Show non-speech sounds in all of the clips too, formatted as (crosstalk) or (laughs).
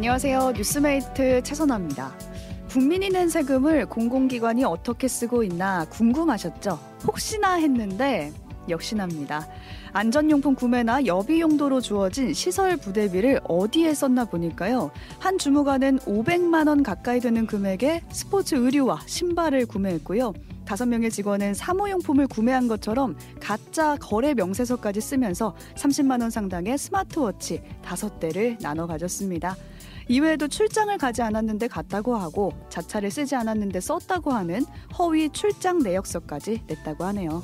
안녕하세요. 뉴스메이트 최선아입니다. 국민이 낸 세금을 공공기관이 어떻게 쓰고 있나 궁금하셨죠? 혹시나 했는데 역시납니다. 안전용품 구매나 여비 용도로 주어진 시설 부대비를 어디에 썼나 보니까요. 한 주무관은 500만 원 가까이 되는 금액의 스포츠 의류와 신발을 구매했고요. 다섯 명의 직원은 사무용품을 구매한 것처럼 가짜 거래 명세서까지 쓰면서 30만 원 상당의 스마트워치 다섯 대를 나눠 가졌습니다. 이외에도 출장을 가지 않았는데 갔다고 하고 자차를 쓰지 않았는데 썼다고 하는 허위 출장 내역서까지 냈다고 하네요.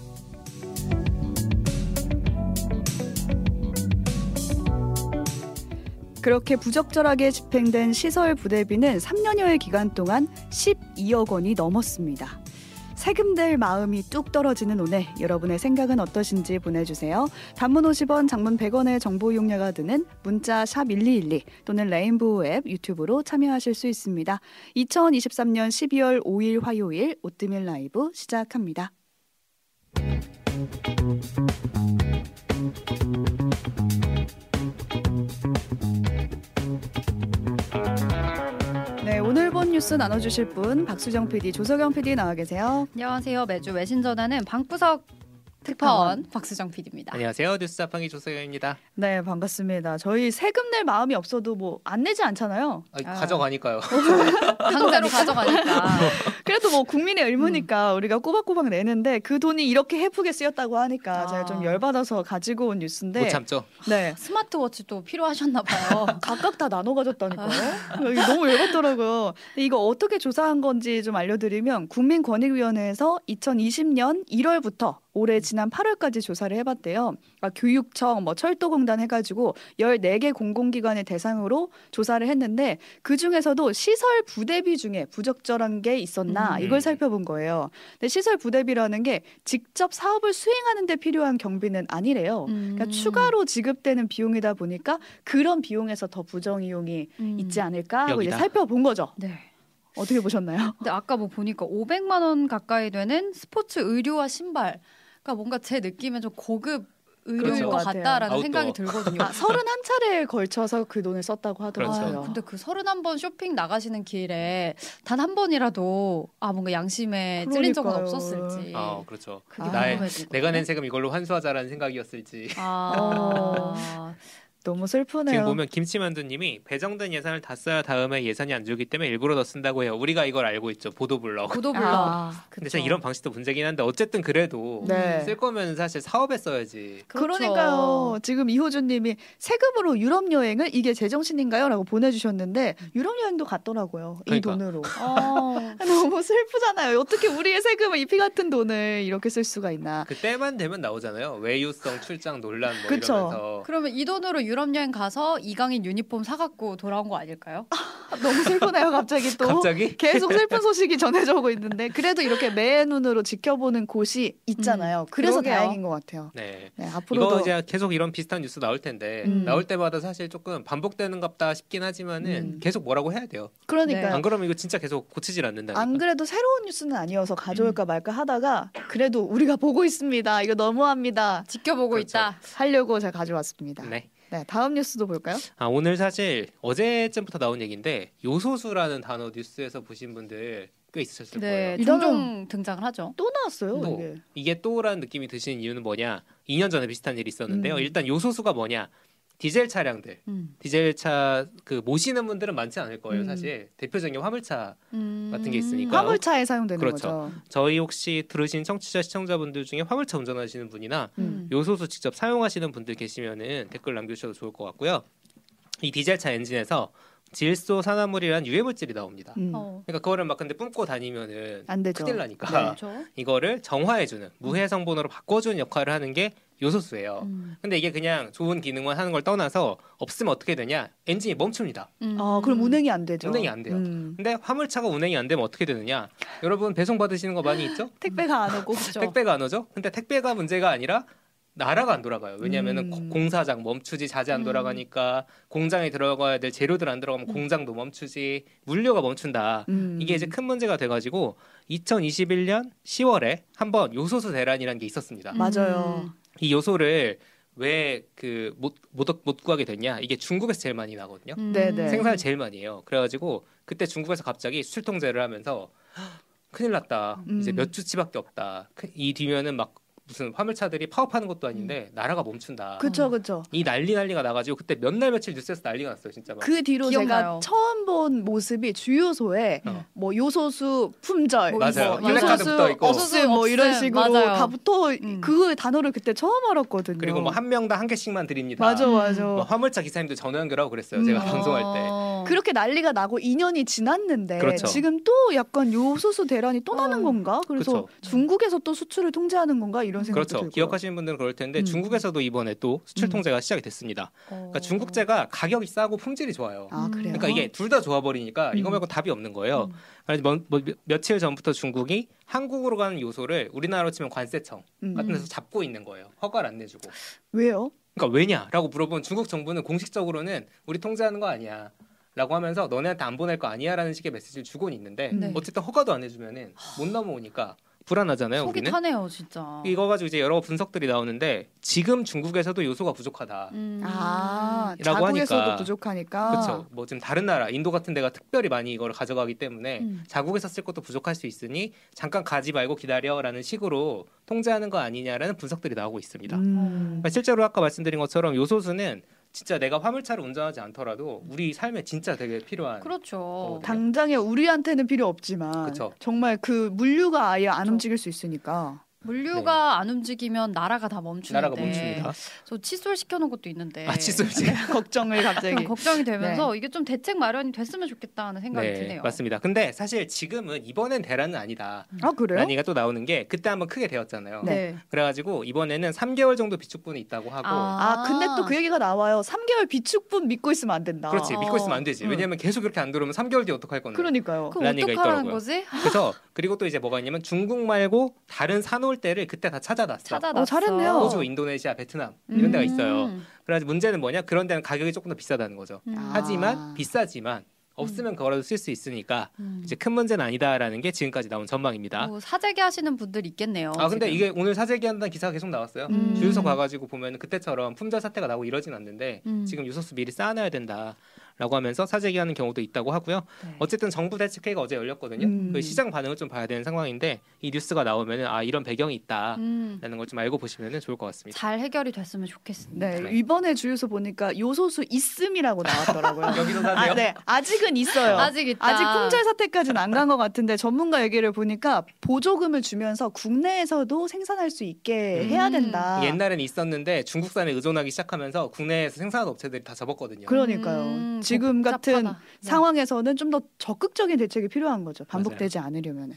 그렇게 부적절하게 집행된 시설 부대비는 3년여의 기간 동안 12억 원이 넘었습니다. 세금 낼 마음이 뚝 떨어지는 오늘 여러분의 생각은 어떠신지 보내주세요. 단문 50원, 장문 100원의 정보 이용료가 드는 문자 샵1212 또는 레인보우 앱 유튜브로 참여하실 수 있습니다. 2023년 12월 5일 화요일 오뜨밀 라이브 시작합니다. 뉴스 나눠주실 분 박수정 PD, 조석영 PD 나와 계세요. 안녕하세요. 매주 외신 전하는 방구석 특파원 박수정 PD입니다. 안녕하세요. 뉴스 자판기 조세경입니다. 네, 반갑습니다. 저희 세금 낼 마음이 없어도 뭐 안 내지 않잖아요. 아, 아. (laughs) 가져가니까요. 강제로 가져가니까. 그래도 뭐 국민의 의무니까 우리가 꼬박꼬박 내는데 그 돈이 이렇게 해프게 쓰였다고 하니까 아. 제가 좀 열받아서 가지고 온 뉴스인데 못 참죠. 네. 스마트워치도 필요하셨나 봐요. (laughs) 각각 다 나눠 가졌다니까요. 이게 너무 열받더라고요. 이거 어떻게 조사한 건지 좀 알려드리면 국민권익위원회에서 2020년 1월부터 올해 지난 8월까지 조사를 해봤대요. 그러니까 교육청, 뭐 철도공단 해가지고 14개 공공기관을 대상으로 조사를 했는데 그 중에서도 시설 부대비 중에 부적절한 게 있었나 음. 이걸 살펴본 거예요. 근데 시설 부대비라는 게 직접 사업을 수행하는 데 필요한 경비는 아니래요. 그러니까 음. 추가로 지급되는 비용이다 보니까 그런 비용에서 더 부정 이용이 음. 있지 않을까 하고 이제. 살펴본 거죠. 네. 어떻게 보셨나요? 근데 아까 뭐 보니까 500만 원 가까이 되는 스포츠 의류와 신발. 그러니까 뭔가 제 느낌엔 좀 고급 의류일 그렇죠. 것 같아요. 같다라는 아웃도어. 생각이 들거든요. 아, 31차례에 걸쳐서 그 돈을 썼다고 하더라고요. 그렇죠. 아, 근데 그 서른 한번 쇼핑 나가시는 길에 단 한 번이라도 아 뭔가 양심에 찔린 적은 그러니까요. 없었을지. 아, 그렇죠. 그게 아. 나의. 내가 낸 세금 이걸로 환수하자라는 생각이었을지. 아, (laughs) (laughs) 너무 슬프네요. 지금 보면 김치만두님이 배정된 예산을 다 써야 다음에 예산이 안 주기 때문에 일부러 더 쓴다고 해요. 우리가 이걸 알고 있죠. 보도블럭. 고도블럭. 아, 근데 참 이런 방식도 문제긴 한데 어쨌든 그래도 네. 쓸 거면 사실 사업에 써야지. 그렇죠. 그러니까요. 지금 이호준님이 세금으로 유럽 여행을 이게 제정신인가요?라고 보내주셨는데 유럽 여행도 갔더라고요. 이 그러니까. 돈으로. 어. (laughs) 너무 슬프잖아요. 어떻게 우리의 세금을 이 피 같은 돈을 이렇게 쓸 수가 있나? 그 때만 되면 나오잖아요. 외유성 출장 논란 뭐 그쵸. 이러면서. 그러면 이 돈으로 유럽 여행 가서 이강인 유니폼 사갖고 돌아온 거 아닐까요? 너무 슬프네요. 갑자기 또. 갑자기 계속 슬픈 (laughs) 소식이 전해져 오고 있는데 그래도 이렇게 매의 눈으로 지켜보는 곳이 있잖아요. 음, 그래서 그러게요. 다행인 것 같아요. 네. 네, 이거 앞으로도 이제 계속 이런 비슷한 뉴스 나올 텐데 음. 나올 때마다 사실 조금 반복되는 갑다 싶긴 하지만은 음. 계속 뭐라고 해야 돼요. 그러니까요. 안 그러면 이거 진짜 계속 고치질 않는다니까. 안 그래도 새로운 뉴스는 아니어서 가져올까 말까 하다가 그래도 우리가 보고 있습니다. 이거 너무합니다. 지켜보고 그렇죠. 있다. 하려고 제가 가져왔습니다. 네. 네, 다음 뉴스도 볼까요? 아 오늘 사실 어제쯤부터 나온 얘기인데 요소수라는 단어 뉴스에서 보신 분들 꽤 있으셨을 네, 거예요. 종종 등장을 하죠. 또 나왔어요. 또 이게. 이게 또라는 느낌이 드시는 이유는 뭐냐? 2년 전에 비슷한 일이 있었는데요. 음. 일단 요소수가 뭐냐? 디젤 차량들, 음. 디젤 차 그 모시는 분들은 많지 않을 거예요. 음. 사실 대표적인 게 화물차. 음. 같은 게 있으니까. 화물차에 사용되는 그렇죠. 거죠. 저희 혹시 들으신 청취자 시청자분들 중에 화물차 운전하시는 분이나 음. 요소수 직접 사용하시는 분들 계시면은 댓글 남겨주셔도 좋을 것 같고요. 이 디젤 차 엔진에서 질소 산화물이란 유해 물질이 나옵니다. 음. 어. 그러니까 그거를 막 근데 뿜고 다니면은 안 되죠. 큰일 나니까 네. 그렇죠. (laughs) 이거를 정화해주는 무해 성분으로 바꿔주는 역할을 하는 게 요소수예요. 음. 근데 이게 그냥 좋은 기능만 하는 걸 떠나서 없으면 어떻게 되냐? 엔진이 멈춥니다. 음. 아, 그럼 운행이 안 되죠. 운행이 안 돼요. 음. 근데 화물차가 운행이 안 되면 어떻게 되느냐? 여러분 배송 받으시는 거 많이 있죠? (gasps) 택배가 안 오고. 그렇죠. 택배가 안 오죠? 근데 택배가 문제가 아니라 나라가 안 돌아가요. 왜냐하면 음. 공사장 멈추지 자재 안 음. 돌아가니까 공장에 들어가야 될 재료들 안 들어가면 공장도 멈추지 물류가 멈춘다. 음. 이게 이제 큰 문제가 돼가지고 2021년 10월에 한번 요소수 대란이라는 게 있었습니다. 음. 맞아요. 이 요소를 왜그못못 못 구하게 됐냐? 이게 중국에서 제일 많이 나거든요. 음. 네네. 생산을 제일 많이 해요. 그래가지고 그때 중국에서 갑자기 수출 통제를 하면서 큰일 났다. 이제 음. 몇 주치밖에 없다. 그- 이 뒤면은 막 무슨 화물차들이 파업하는 것도 아닌데 나라가 멈춘다. 그쵸 그쵸. 이 난리 난리가 나가지고 그때 몇 날 며칠 뉴스에서 난리가 났어요. 진짜 막. 그 뒤로 기억나요. 제가 처음 본 모습이 주유소에 어. 뭐 요소수 품절, 뭐 맞아요. 뭐 플래카드 요소수 있고. 없음 뭐 이런 없음. 식으로 맞아요. 다 붙어 음. 그 단어를 그때 처음 알았거든요. 그리고 뭐 한 명당 한 개씩만 드립니다. 맞아 맞아. 뭐 화물차 기사님도 전화 연결하고 그랬어요. 제가 음. 방송할 때. 어. 그렇게 난리가 나고 2년이 지났는데 그렇죠. 지금 또 약간 요소수 대란이 또 나는 어. 건가? 그래서 그렇죠. 중국에서 또 수출을 통제하는 건가 이런 생각도 그렇죠. 들고요. 기억하시는 분들은 그럴 텐데 음. 중국에서도 이번에 또 수출 음. 통제가 시작이 됐습니다. 어. 그러니까 중국제가 가격이 싸고 품질이 좋아요. 아 그래요. 그러니까 이게 둘 다 좋아 버리니까 이거 음. 말고 답이 없는 거예요. 음. 그래서 뭐, 뭐 며- 며칠 전부터 중국이 한국으로 가는 요소를 우리나라로 치면 관세청 음. 같은 데서 잡고 있는 거예요. 허가를 안 내주고. 왜요? 그러니까 왜냐라고 물어보면 중국 정부는 공식적으로는 우리 통제하는 거 아니야. 라고 하면서 너네한테 안 보낼 거 아니야라는 식의 메시지를 주고는 있는데 네. 어쨌든 허가도 안 해주면은 못 넘어오니까 불안하잖아요. 속이 우리는 타네요, 진짜. 이거 가지고 이제 여러 분석들이 나오는데 지금 중국에서도 요소가 부족하다. 음. 아 라고 자국에서도 하니까. 부족하니까. 그렇죠. 뭐 지금 다른 나라 인도 같은 데가 특별히 많이 이걸 가져가기 때문에 음. 자국에서 쓸 것도 부족할 수 있으니 잠깐 가지 말고 기다려라는 식으로 통제하는 거 아니냐라는 분석들이 나오고 있습니다. 음. 그러니까 실제로 아까 말씀드린 것처럼 요소수는 진짜 내가 화물차를 운전하지 않더라도 우리 삶에 진짜 되게 필요한 그렇죠. 어, 당장에 우리한테는 필요 없지만 그쵸. 정말 그 물류가 아예 안 그쵸. 움직일 수 있으니까. 물류가 안 움직이면 나라가 다 멈추는데. 나라가 멈춥니다. 저 칫솔 시켜놓은 것도 있는데. 아 칫솔지. (laughs) 걱정을 갑자기. 좀 걱정이 되면서 이게 좀 대책 마련이 됐으면 좋겠다는 생각이 네, 드네요. 맞습니다. 근데 사실 지금은 이번엔 대란은 아니다. 아 그래요? 얘기가 또 나오는 게 그때 한번 크게 되었잖아요. 네. 그래가지고 이번에는 3개월 정도 비축분이 있다고 하고 아 근데 또 그 얘기가 나와요. 3개월 비축분 믿고 있으면 안 된다. 그렇지 어. 믿고 있으면 안 되지. 음. 왜냐면 계속 이렇게 안 들어오면 3개월 뒤에 어떡할 건데. 그러니까요. 그럼 어떡하라는. 거지? 그래서 그리고 또 이제 뭐가 있냐면 중국 말고 다른 사 놓을 때를 그때 다 찾아놨어. 찾아놨어. 어, 잘했네요. 호주, 인도네시아, 베트남 이런 데가 있어요. 음. 그래가지고 문제는 뭐냐? 그런 데는 가격이 조금 더 비싸다는 거죠. 음. 아. 하지만 비싸지만 없으면 그거라도 쓸 수 있으니까 음. 이제 큰 문제는 아니다라는 게 지금까지 나온 전망입니다. 뭐 사재기 하시는 분들 있겠네요. 아 근데 지금. 이게 오늘 사재기 한다는 기사가 계속 나왔어요. 음. 주유소 가가지고 보면 그때처럼 품절 사태가 나고 이러진 않는데 음. 지금 유소수 미리 쌓아놔야 된다 라고 하면서 사재기하는 경우도 있다고 하고요. 네. 어쨌든 정부 대책회의가 어제 열렸거든요. 음. 그 시장 반응을 좀 봐야 되는 상황인데 이 뉴스가 나오면은 아 이런 배경이 있다라는 음. 걸좀 알고 보시면 좋을 것 같습니다. 잘 해결이 됐으면 좋겠습니다. 네, 네. 이번에 주유소 보니까 요소수 있음이라고 나왔더라고요. (laughs) 여기도 사세요? 아, 네, 아직은 있어요. 아직 있다. 아직 품절 사태까지는 안 간 것 같은데 전문가 얘기를 보니까 보조금을 주면서 국내에서도 생산할 수 있게 음. 해야 된다. 옛날에는 있었는데 중국산에 의존하기 시작하면서 국내에서 생산하는 업체들이 다 접었거든요. 그러니까요. 음, 지금 같은 복잡하다. 네. 상황에서는 좀 더 적극적인 대책이 필요한 거죠. 반복되지 않으려면.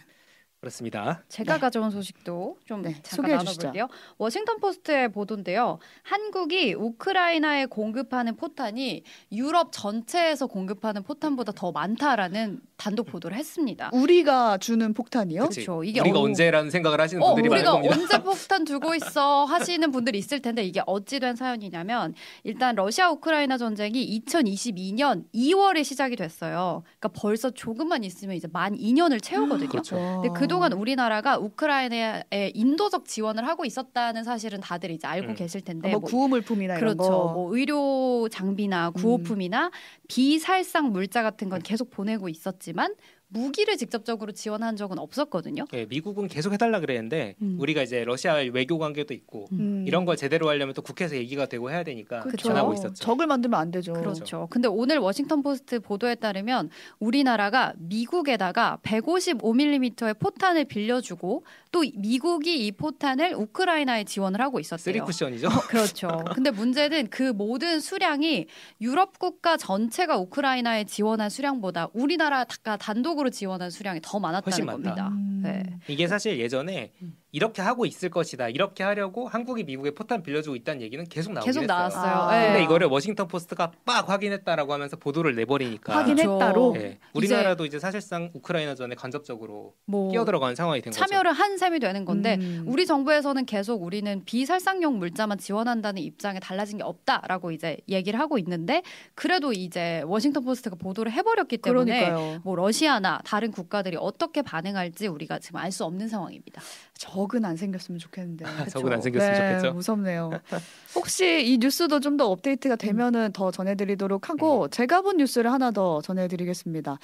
그렇습니다. 제가 네. 가져온 소식도 좀 네, 잠깐 소개해 주시죠. 나눠볼게요. 워싱턴 포스트의 보도인데요. 한국이 우크라이나에 공급하는 포탄이 유럽 전체에서 공급하는 포탄보다 더 많다라는 단독 보도를 했습니다. 우리가 주는 폭탄이요? 그렇죠. 이게 우리가 어- 언제라는 생각을 하시는 어, 분들이 많을 우리가 겁니다. 언제 (laughs) 폭탄 두고 있어 하시는 분들이 있을 텐데 이게 어찌 된 사연이냐면 일단 러시아 우크라이나 전쟁이 2022년 2월에 시작이 됐어요. 그러니까 벌써 조금만 있으면 이제 만 2년을 채우거든요. 그렇죠. 근데 그 동안 우리나라가 우크라이나에 인도적 지원을 하고 있었다는 사실은 다들 이제 알고 음. 계실 텐데 뭐 뭐 구호물품이나 그렇죠. 거. 뭐 의료 장비나 구호품이나 비살상 물자 같은 건 계속 보내고 있었지만 무기를 직접적으로 지원한 적은 없었거든요. 예, 미국은 계속 해달라 그랬는데 음. 우리가 이제 러시아 외교 관계도 있고 음. 이런 걸 제대로 하려면 또 국회에서 얘기가 되고 해야 되니까 그렇죠. 안 하고 있었죠. 적을 만들면 안 되죠. 그렇죠. 근데 오늘 워싱턴 포스트 보도에 따르면 우리나라가 미국에다가 155mm의 포탄을 빌려주고 또 미국이 이 포탄을 우크라이나에 지원을 하고 있었대요. 쓰리 쿠션이죠. 그렇죠. (laughs) 근데 문제는 그 모든 수량이 유럽 국가 전체가 우크라이나에 지원한 수량보다 우리나라가 단독 으로 지원한 수량이 더 많았다는. 겁니다. 음. 네. 이게 사실 예전에 음. 이렇게 하고 있을 것이다. 이렇게 하려고 한국이 미국에 포탄 빌려주고 있다는 얘기는 계속 나오긴 계속 했어요. 나왔어요. 아. 네. 근데 이거를 워싱턴 포스트가 빡 확인했다라고 하면서 보도를 내버리니까 확인했다로. 예, 우리나라도 이제 사실상 우크라이나 전에 간접적으로 뭐 끼어들어가는 상황이 된 거죠. 참여를 한 셈이 되는 건데 음. 우리 정부에서는 계속 우리는 비살상용 물자만 지원한다는 입장에 달라진 게 없다라고 이제 얘기를 하고 있는데 그래도 이제 워싱턴 포스트가 보도를 해버렸기 때문에 그러니까요. 뭐 러시아나 다른 국가들이 어떻게 반응할지 우리가 지금 알 수 없는 상황입니다. 적은 안 생겼으면 좋겠는데. 적은 안? 생겼으면 네, 좋겠죠. 무섭네요. (laughs) 혹시 이 뉴스도 좀 더 업데이트가 되면은 더 전해드리도록 하고 제가 본 뉴스를 하나 더 전해드리겠습니다.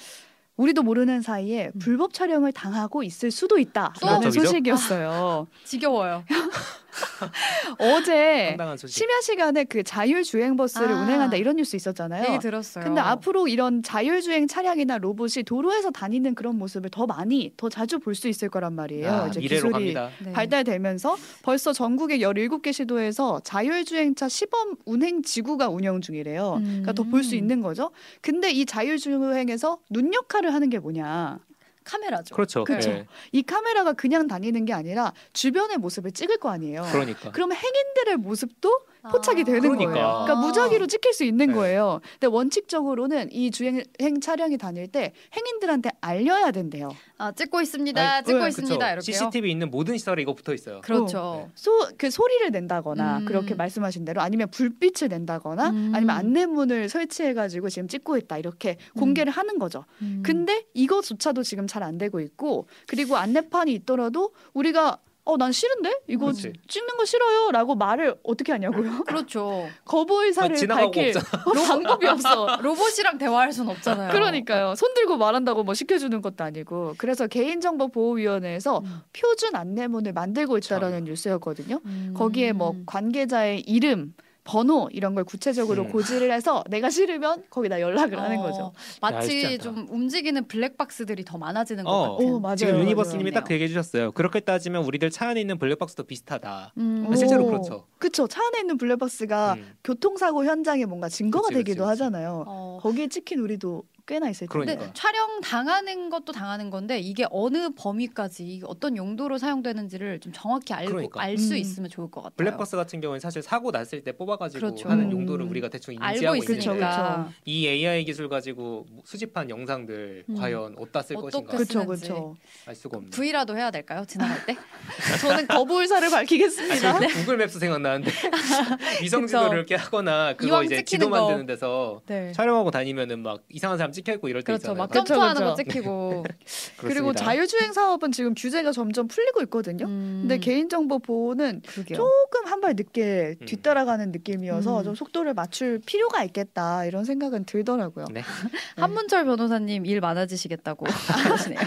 우리도 모르는 사이에 음. 불법 촬영을 당하고 있을 수도 있다라는 또? 소식이었어요. 지겨워요. (laughs) (laughs) 어제 상당한 소식. 심야 시간에 그 자율주행 버스를 아. 운행한다 이런 뉴스 있었잖아요. 얘기 들었어요. 근데 앞으로 이런 자율주행 차량이나 로봇이 도로에서 다니는 그런 모습을 더 많이 더 자주 볼 수 있을 거란 말이에요. 아, 이제 미래로 기술이 갑니다. 네. 발달되면서 벌써 전국의 17개 시도에서 자율주행차 시범 운행 지구가 운영 중이래요. 그러니까 더 볼수 음. 있는 거죠. 근데 이 자율주행에서 눈 역할을 하는 게 뭐냐? 카메라죠. 그렇죠. 그쵸. 네. 이 카메라가 그냥 다니는 게 아니라 주변의 모습을 찍을 거 아니에요. 그러니까. 그러면 행인들의 모습도 포착이 아. 되는 그러니까. 거예요. 그러니까 무작위로 찍힐 수 있는 네. 거예요. 근데 원칙적으로는 이 주행 차량이 다닐 때 행인들한테 알려야 된대요. 아, 찍고 있습니다. 아니, 찍고 네, 있습니다. 이렇게요. CCTV 있는 모든 시설에 이거 붙어 있어요. 그렇죠. 소, 그 소리를 낸다거나 음. 그렇게 말씀하신 대로 아니면 불빛을 낸다거나 음. 아니면 안내문을 설치해 가지고 지금 찍고 있다 이렇게 공개를 하는 거죠. 음. 근데 이거조차도 지금 잘 안 되고 있고 그리고 안내판이 있더라도 우리가 어 난 싫은데 이거 그렇지. 찍는 거 싫어요 라고 말을 어떻게 하냐고요? (laughs) 그렇죠. 거부 의사를 아, 밝힐 (laughs) 방법이 없어. 로봇이랑 대화할 순 없잖아요. 그러니까요. 손 들고 말한다고 뭐 시켜주는 것도 아니고. 그래서 개인정보보호위원회에서 음. 표준 안내문을 만들고 있다라는 뉴스였거든요. 음. 거기에 뭐 관계자의 이름, 번호 이런 걸 구체적으로 음. 고지를 해서 내가 싫으면 거기다 연락을 하는 어, 거죠. 마치 야, 좀 움직이는 블랙박스들이 더 많아지는 것 어. 같은. 오, 맞아요. 지금 유니버스님이. 딱 그 얘기해 주셨어요. 그렇게 따지면 우리들 차 안에 있는 블랙박스도 비슷하다. 음. 아, 실제로 오. 그렇죠. 그쵸. 차 안에 있는 블랙박스가 음. 교통사고 현장에 뭔가 증거가 그치, 되기도 그치, 그치. 하잖아요. 어. 거기에 찍힌 우리도 꽤나 있을 텐데. 그러니까. 촬영 당하는 것도 당하는 건데 이게 어느 범위까지 어떤 용도로 사용되는지를 좀 정확히 알고 그러니까. 알수 음. 있으면 좋을 것 같아요. 블랙박스 같은 경우는 사실 사고 났을 때 뽑아가지고 그렇죠. 하는 음. 용도를 우리가 대충 인지하고 그쵸, 있는데 있으니까. 이 AI 기술 가지고 수집한 영상들 음. 과연 어디다 쓸 것인가 쓰는지. 그쵸. 알 수가 없네. V라도 해야 될까요? 지나갈 때? (laughs) 저는 거부 의사를 밝히겠습니다. 아, 구글 맵스 생각나는데 (laughs) 위성 지도를 그쵸. 이렇게 하거나 그거 이제 지도 거. 만드는 데서 네. 촬영하고 다니면은 막 이상한 사람 찍혀 있고 이럴 때 그렇죠. 있잖아요. 막 점프하는. 거 찍히고. (laughs) 그리고 그렇습니다. 자율주행 사업은 지금 규제가 점점 풀리고 있거든요. 음. 근데 개인정보 보호는 그러게요. 조금 한 발 늦게 음. 뒤따라가는 느낌이어서 음. 좀 속도를 맞출 필요가 있겠다 이런 생각은 들더라고요. 네. (laughs) 한문철 변호사님 일 많아지시겠다고 (laughs) 하시네요.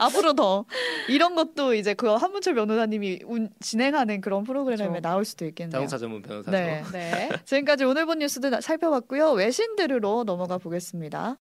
앞으로 더 이런 것도 이제 그 한문철 변호사님이 운- 진행하는 그런 프로그램에 그렇죠. 나올 수도 있겠네요. 자동차 전문 변호사죠. 네. 네. 지금까지 오늘 본 뉴스들 살펴봤고요. 외신 들으러 넘어가 보겠습니다.